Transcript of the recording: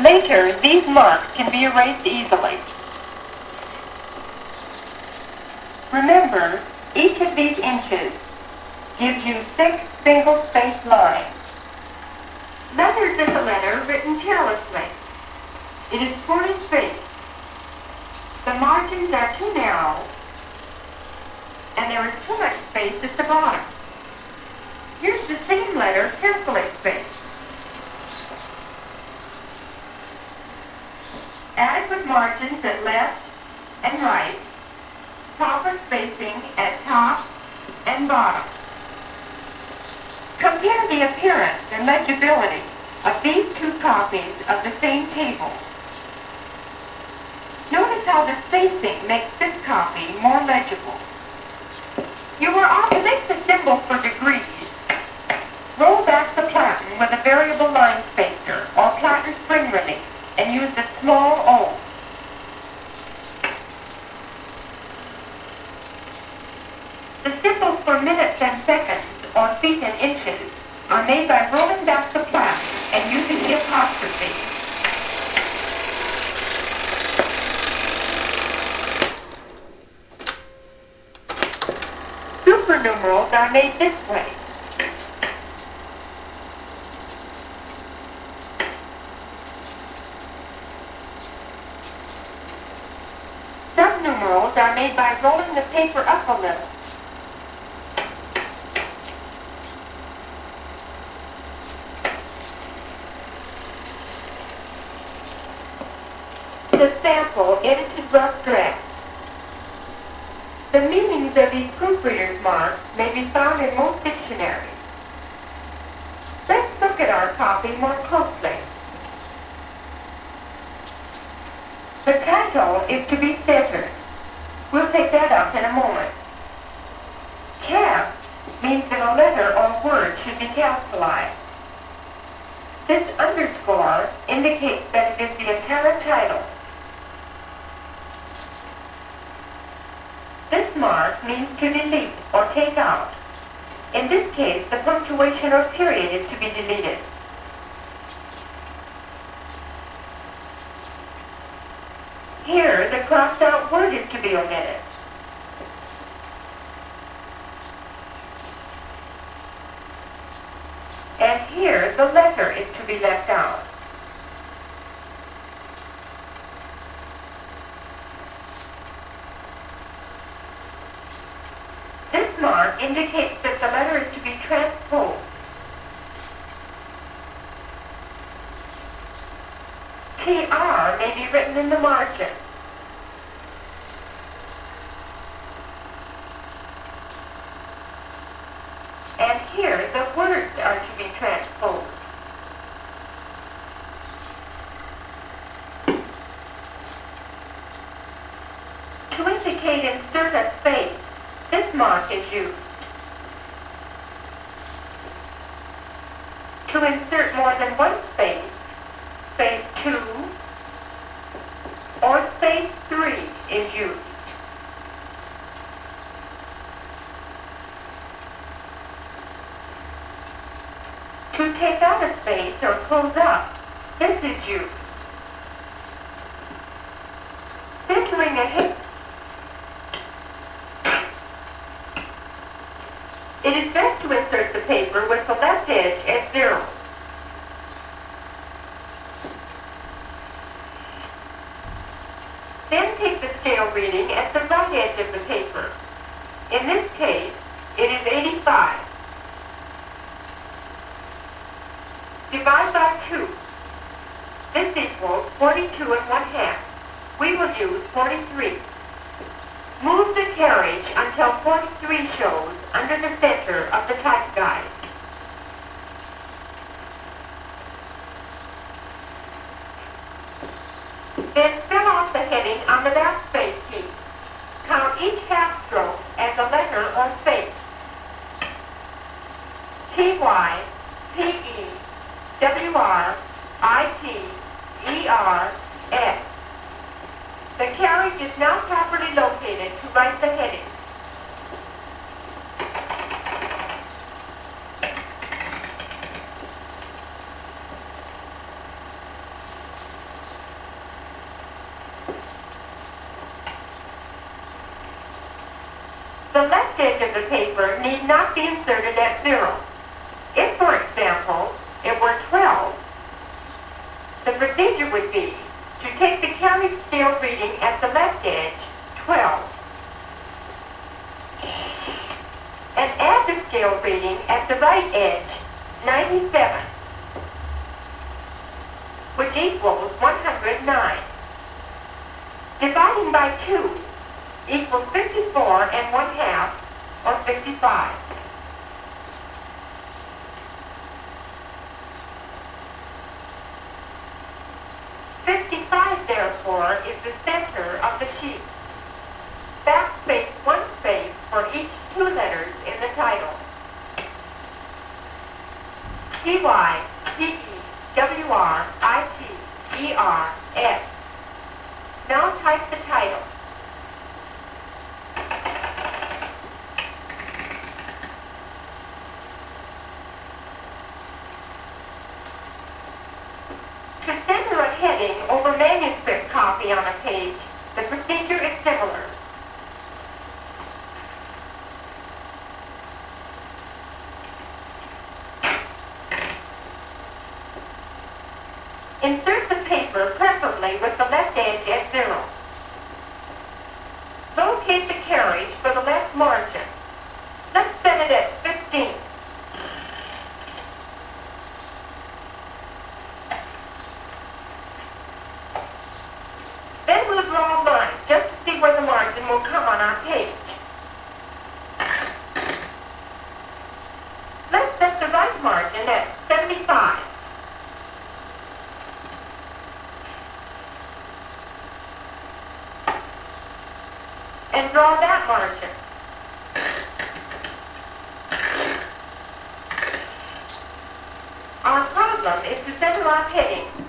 Later, these marks can be erased easily. Remember, each of these inches gives you six single-spaced lines. Letters is a letter written carelessly. It is poorly spaced. The margins are too narrow, and there is too much space at the bottom. Here's the same letter carefully spaced. Adequate margins at left and right. Proper spacing at top and bottom. Compare the appearance and legibility of these two copies of the same table. Notice how the spacing makes this copy more legible. You are off to make the symbol for degrees. Roll back the platen with a variable line spacer or platen spring release and use the small O. The symbols for minutes and seconds or feet and inches are made by rolling back the platen and using the apostrophe. Supernumerals are made this way. Subnumerals are made by rolling the paper up a little. The sample edited rough draft. The meanings of these proofreader's marks may be found in most dictionaries. Let's look at our copy more closely. The title is to be centered. We'll take that up in a moment. Cap means that a letter or word should be capitalized. This underscore indicates that it is the entire title. This mark means to delete or take out. In this case, the punctuation or period is to be deleted. Here, the crossed out word is to be omitted. And here, the letter is to be left out. This mark indicates that the letter is to be transposed. TR may be written in the margin. And here, the words are to be transposed. To indicate insert a space, this mark is used. To insert more than one space, space 2 or space 3 is used. To take out a space or close up, this is used. Centering a hip It is best to insert the paper with the left edge at zero. Then take the scale reading at the right edge of the paper. In this case, it is 85. Divide by 2. This equals 42 and 1 half. We will use 43. Move the carriage until 43 shows under the center of the type guide. Then fill out the heading on the back space sheet. Count each half stroke as a letter or space. T-Y, P-E, W-R, I-T, ERS. The carriage is now properly located to write the heading. The left edge of the paper need not be inserted at zero. If, for example, it were 12, the procedure would be to take the county scale reading at the left edge, 12, and add the scale reading at the right edge, 97, which equals 109. Dividing by 2 equals 54 and 1 half, or 55. Therefore, is the center of the sheet. Backspace one space for each two letters in the title. T-Y, T-E, W-R, I-T, E-R, S. Now type the title. To center a heading over manuscript copy on a page, the procedure is similar. Insert the paper preferably with the left edge at zero. Locate the carriage for the left margin. Let's set it at 15. Then we'll draw a line just to see where the margin will come on our page. Let's set the right margin at 75. And draw that margin. Our problem is to center our heading